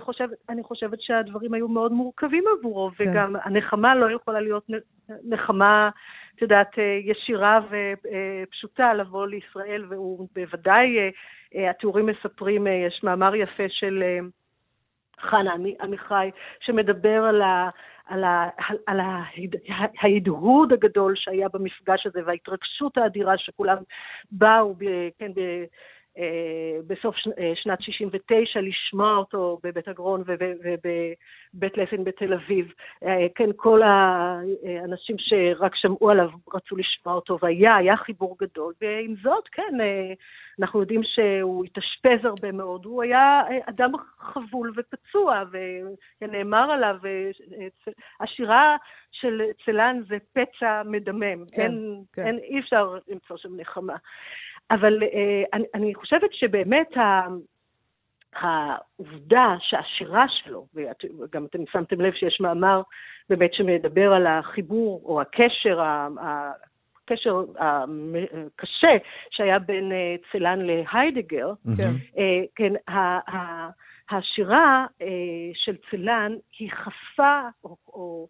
ציוני. אני חושבת, שהדברים היו מאוד מורכבים עבורו, כן. וגם הנחמה לא יכולה להיות נחמה, את יודעת, אה, ישירה ופשוטה לבוא לישראל, והוא בוודאי, אה, אה, התיאורים מספרים, יש מאמר יפה של חנה עמי- עמיחי, שמדבר על ה... על, ה, על ההד, ההדהוד הגדול שהיה במפגש הזה וההתרגשות האדירה שכולם באו, ב, כן, ב, בסוף ש, אה, שנת 69 לשמוע אותו בבית הגרון ובבית לסין בתל אביב. אה, כן, כל האנשים שרק שמעו עליו רצו לשמוע אותו, והיה, היה חיבור גדול. ועם זאת, כן, אה, אנחנו יודעים שהוא התאשפז הרבה מאוד. הוא היה אה, אדם חבול ופצוע, ונאמר עליו, אה, השירה של צלן זה פצע מדמם. כן, אין, כן. אין, אי אפשר למצוא שם נחמה. אבל אה, אני, אני חושבת שבאמת ה... העובדה שהשירה שלו, וגם אתם שמתם לב שיש מאמר באמת שמדבר על החיבור או הקשר, הקשר הקשה שהיה בין אה, צלן להיידגר, כן. אה, כן, השירה אה, של צלן היא חשפה, או, או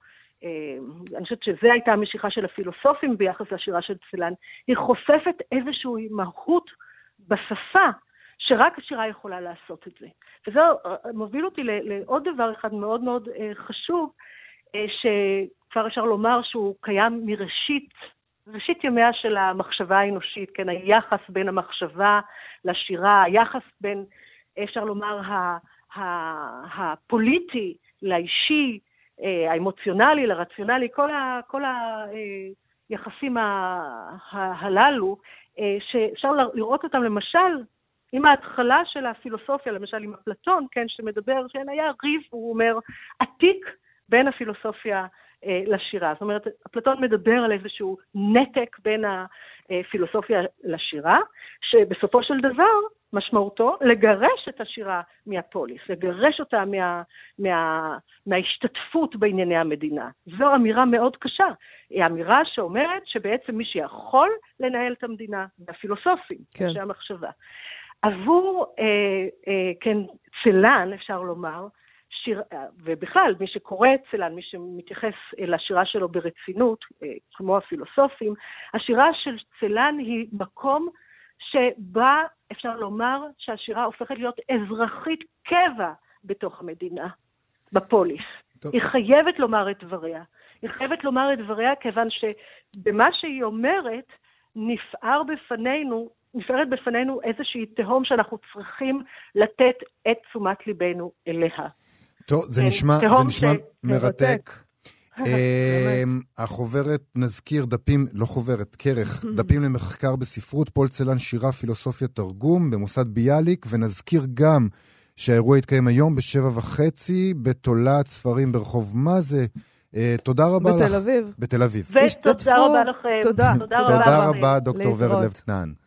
אני חושבת שזו הייתה המשיכה של הפילוסופים ביחס לשירה של צלן, היא חושפת איזושהי מהות בשפה, שרק השירה יכולה לעשות את זה. וזה אה, מוביל אותי לעוד דבר אחד מאוד מאוד אה, חשוב, אה, שכבר אפשר לומר שהוא קיים מראשית, ראשית ימיה של המחשבה האנושית, כן, היחס בין המחשבה לשירה, היחס בין, אפשר לומר, הפוליטי לאישי, אה, האמוציונלי לרציונלי, כל, ה, כל היחסים ה, ה, הללו, אה, שאפשר לראות אותם למשל עם ההתחלה של הפילוסופיה, למשל עם אפלטון, כן, שמדבר, כן, היה ריב, הוא אומר, עתיק בין הפילוסופיה אה, לשירה. זאת אומרת, אפלטון מדבר על איזשהו נתק בין הפילוסופיה לשירה, שבסופו של דבר משמעותו לגרש את השירה מהפוליס, לגרש אותה מה, מה, מההשתתפות בענייני המדינה. זו אמירה מאוד קשה. היא אמירה שאומרת שבעצם מי שיכול לנהל את המדינה זה הפילוסופים, כן. אנשי המחשבה. עבור, אה, אה, כן, צלן, אפשר לומר, שיר, ובכלל, מי שקורא את צלן, מי שמתייחס לשירה שלו ברצינות, אה, כמו הפילוסופים, השירה של צלן היא מקום שבה אפשר לומר שהשירה הופכת להיות אזרחית קבע בתוך המדינה, בפוליס. טוב. היא חייבת לומר את דבריה. היא חייבת לומר את דבריה כיוון שבמה שהיא אומרת, נפער בפנינו, נפערת בפנינו איזושהי תהום שאנחנו צריכים לתת את תשומת ליבנו אליה. טוב, זה כן, נשמע, זה נשמע ש- מרתק. אמ, החוברת, נזכיר, דפים, לא חוברת, כרך, דפים למחקר בספרות, פול צלן, שירה, פילוסופיה, תרגום, במוסד ביאליק, ונזכיר גם שהאירוע יתקיים היום בשבע וחצי, בתולעת ספרים ברחוב מה זה. אה, תודה רבה לך. בתל אביב. בתל אביב. ותודה רבה לכם. תודה. תודה רבה. תודה לכם. רבה, דוקטור ורד להתראות.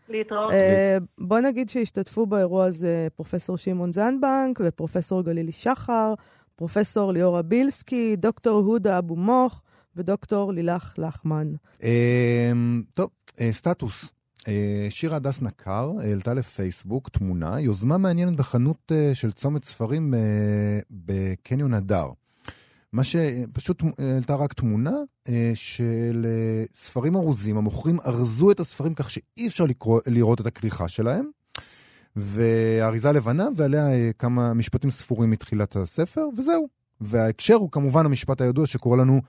להתראות. אה, בוא נגיד שהשתתפו באירוע הזה פרופסור שמעון זנבנק ופרופסור גלילי שחר, פרופסור ליאורה בילסקי, דוקטור הודה אבו מוך ודוקטור לילך לחמן. אמ, טוב, אה, סטטוס. אה, שירה הדס נקר העלתה לפייסבוק תמונה, יוזמה מעניינת בחנות אה, של צומת ספרים אה, בקניון הדר. מה שפשוט העלתה רק תמונה אה, של אה, ספרים ארוזים, המוכרים ארזו את הספרים כך שאי אפשר לקרוא, לראות את הכריכה שלהם, והאריזה לבנה, ועליה אה, כמה משפטים ספורים מתחילת הספר, וזהו. וההקשר הוא כמובן המשפט הידוע שקורא לנו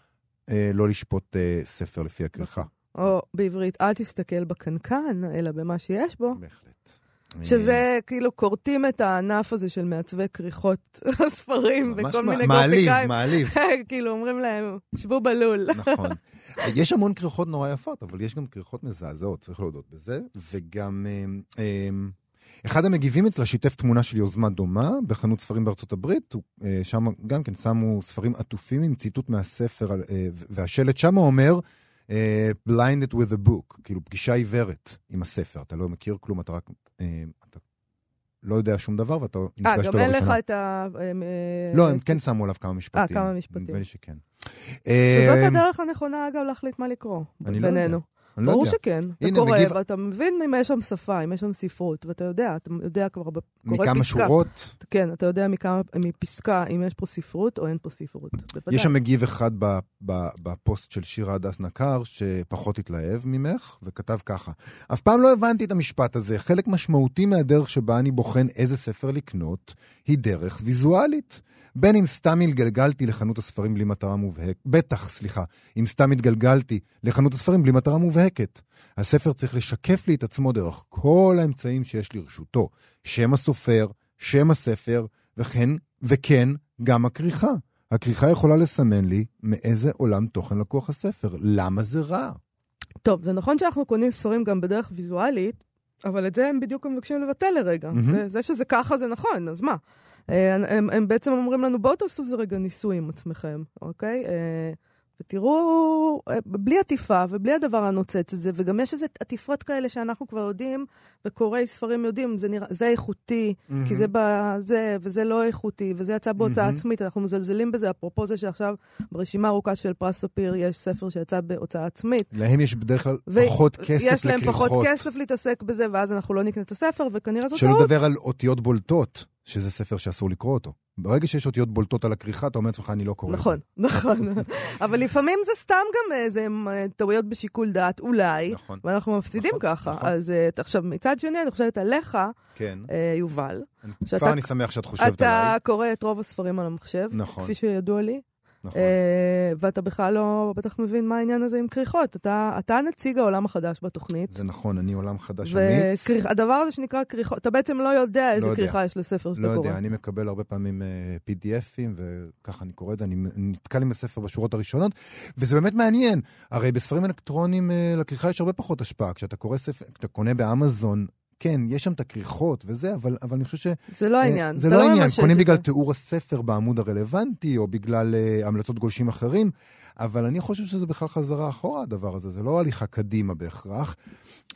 אה, לא לשפוט אה, ספר לפי הכריכה. או בעברית, אל תסתכל בקנקן, אלא במה שיש בו. בהחלט. שזה כאילו כורתים את הענף הזה של מעצבי כריכות הספרים וכל מיני מעליב, גרפיקאים. מעליב. כאילו אומרים להם, שבו בלול. נכון. יש המון כריכות נורא יפות, אבל יש גם כריכות מזעזעות, צריך להודות בזה. וגם אמ, אמ, אחד המגיבים אצלה שיתף תמונה של יוזמה דומה בחנות ספרים בארצות הברית. אה, שם גם כן שמו ספרים עטופים עם ציטוט מהספר, אה, והשלט שם אומר, אה, blinded with a book, כאילו פגישה עיוורת עם הספר. אתה לא מכיר כלום, אתה רק... אה, אתה לא יודע שום דבר ואתה אה, נפגש גם איתו אין לך לראשונה. את ה... אה, לא, הם כן שמו עליו כמה משפטים. כמה משפטים. נדמה לי שכן. שזאת אה, הדרך הנכונה, אגב, להחליט מה לקרוא. אני לא. יודע. ברור. שכן. אתה הנה, קורא, מגיב- ואתה מבין אם יש שם שפה, אם יש שם ספרות, ואתה יודע, אתה יודע כבר, קורא מכמה פסקה. שורות. כן, אתה יודע מכמה, מפסקה אם יש פה ספרות או אין פה ספרות. בוודאי. יש שם מגיב אחד בפוסט של שירה הדס נקר, שפחות התלהב ממך, וכתב ככה: אף פעם לא הבנתי את המשפט הזה. חלק משמעותי מהדרך שבה אני בוחן איזה ספר לקנות, היא דרך ויזואלית. בין אם סתם התגלגלתי לחנות הספרים בלי מטרה מובהקת, בטח, סליחה, אם סתם התגלגלתי לחנות הספרים בלי מטרה מובהקת. הספר צריך לשקף לי את עצמו דרך כל האמצעים שיש לרשותו. שם הסופר, שם הספר, וכן, וכן, גם הכריכה. הכריכה יכולה לסמן לי מאיזה עולם תוכן לקוח הספר. למה זה רע? טוב, זה נכון שאנחנו קונים ספרים גם בדרך ויזואלית, אבל את זה הם בדיוק מבקשים לבטל לרגע. מהמם. זה, זה שזה ככה זה נכון, אז מה? אה, הם, הם בעצם אומרים לנו, בואו תעשו איזה רגע ניסוי עם עצמכם, אוקיי? ותראו, אה, בלי עטיפה ובלי הדבר הנוצץ הזה, וגם יש איזה עטיפות כאלה שאנחנו כבר יודעים, וקוראי ספרים יודעים, זה, נראה, זה איכותי, כי זה בזה, וזה לא איכותי, וזה יצא בהוצאה מהמם. עצמית, אנחנו מזלזלים בזה, אפרופו זה שעכשיו ברשימה ארוכה של פרס ספיר יש ספר שיצא בהוצאה עצמית. להם יש בדרך כלל ו- פחות כסף יש להם. פחות כסף להתעסק בזה, ואז אנחנו לא נקנה את הספר, וכנראה זו שלא טעות. לדבר על אותיות בולטות, שזה ספר שאסור לקרוא אותו. ברגע שיש אותיות בולטות על הכריכה, אתה אומר לעצמך, אני לא קורא נכון, נכון. אבל לפעמים זה סתם גם איזה אה, טעויות בשיקול דעת, אולי, נכון. ואנחנו מפסידים נכון, ככה. נכון. אז אה, עכשיו, מצד שני, אני חושבת עליך, כן. אה, יובל, כבר אני שמח שאת חושבת אתה עליי. קורא את רוב הספרים על המחשב, נכון. כפי שידוע לי, נכון. אה, ואתה בכלל לא בטח מבין מה העניין הזה עם כריכות. אתה אתה נציג העולם החדש בתוכנית. זה נכון, אני עולם חדש אמיץ. והדבר הזה שנקרא כריכות, אתה בעצם לא יודע איזה יודע. כריכה יש לספר שאתה לא קורא. יודע, אני מקבל הרבה פעמים אה, PDFים, וככה אני קורא את זה, אני נתקל עם הספר בשורות הראשונות, וזה באמת מעניין. הרי בספרים אלקטרוניים אה, לכריכה יש הרבה פחות השפעה. כשאתה קורא ספר, כשאתה קונה באמזון, כן, יש שם את הכריכות וזה, אבל, אבל אני חושב ש... זה לא אה, העניין. זה אתה לא העניין, ממשש קונים בגלל זה. תיאור הספר בעמוד הרלוונטי, או בגלל uh, המלצות גולשים אחרים, אבל אני חושב שזה בכלל חזרה אחורה, הדבר הזה, זה לא הליכה קדימה בהכרח.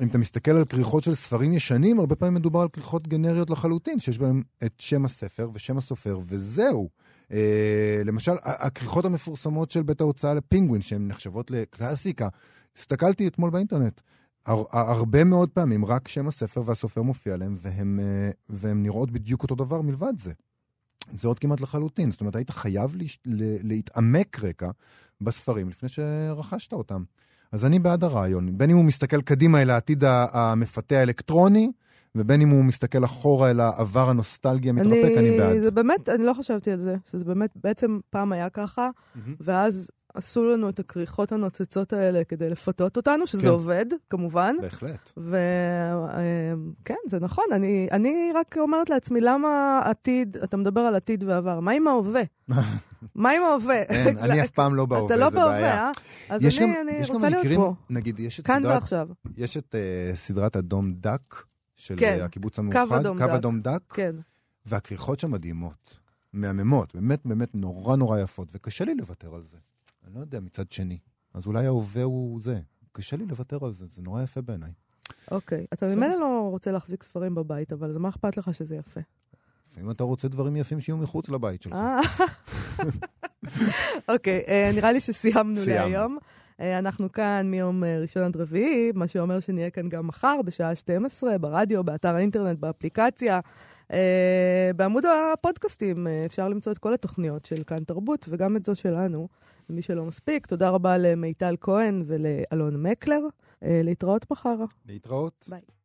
אם אתה מסתכל על כריכות של ספרים ישנים, הרבה פעמים מדובר על כריכות גנריות לחלוטין, שיש בהם את שם הספר ושם הסופר, וזהו. Uh, למשל, הכריכות המפורסמות של בית ההוצאה לפינגווין, שהן נחשבות לקלאסיקה, הסתכלתי אתמול באינטרנט. הר- הרבה מאוד פעמים רק שם הספר והסופר מופיע להם, והם, אה, והם נראות בדיוק אותו דבר מלבד זה. זה עוד כמעט לחלוטין. זאת אומרת, היית חייב להש... ל- להתעמק רקע בספרים לפני שרכשת אותם. אז אני בעד הרעיון. בין אם הוא מסתכל קדימה אל העתיד המפתה האלקטרוני, ובין אם הוא מסתכל אחורה אל העבר הנוסטלגי המתרפק, אני בעד. זה באמת, אני לא חשבתי על זה, שזה באמת, בעצם פעם היה ככה, מהמם. ואז עשו לנו את הכריכות הנוצצות האלה כדי לפתות אותנו, שזה כן. עובד, כמובן. בהחלט. וכן, זה נכון. אני, אני רק אומרת לעצמי, למה עתיד, אתה מדבר על עתיד ועבר, מה עם ההווה? מה עם ההווה? אין, אני אף פעם לא בהווה, אתה לא זה בהווה, בעיה. אה? אז אני, גם- אני יש גם רוצה להיות מקרים, פה, נגיד, יש את כאן סדרת ועכשיו. יש את uh, סדרת אדום דק, של כן, uh, הקיבוץ המאוחד. אדום קו דק. אדום דק. כן. והכריכות שם מדהימות, מהממות, באמת באמת נורא נורא יפות, וקשה לי לוותר על זה. אני לא יודע מצד שני. אז אולי ההווה הוא זה. קשה לי לוותר על זה, זה נורא יפה בעיניי. אוקיי. אתה. ממילא לא רוצה להחזיק ספרים בבית, אבל אז מה אכפת לך שזה יפה? לפעמים אתה רוצה דברים יפים שיהיו מחוץ לבית שלך. אה, אוקיי, אה, נראה לי שסיימנו סיימנו. להיום. אה, אנחנו כאן מיום ראשון עד רביעי, מה שאומר שנהיה כאן גם מחר בשעה 12, ברדיו, באתר האינטרנט, באפליקציה. אה, בעמוד הפודקאסטים אה, אפשר למצוא את כל התוכניות של כאן תרבות, וגם את זו שלנו, למי שלא מספיק. תודה רבה למיטל כהן ולאלון מקלר. אה, להתראות מחר. להתראות. ביי.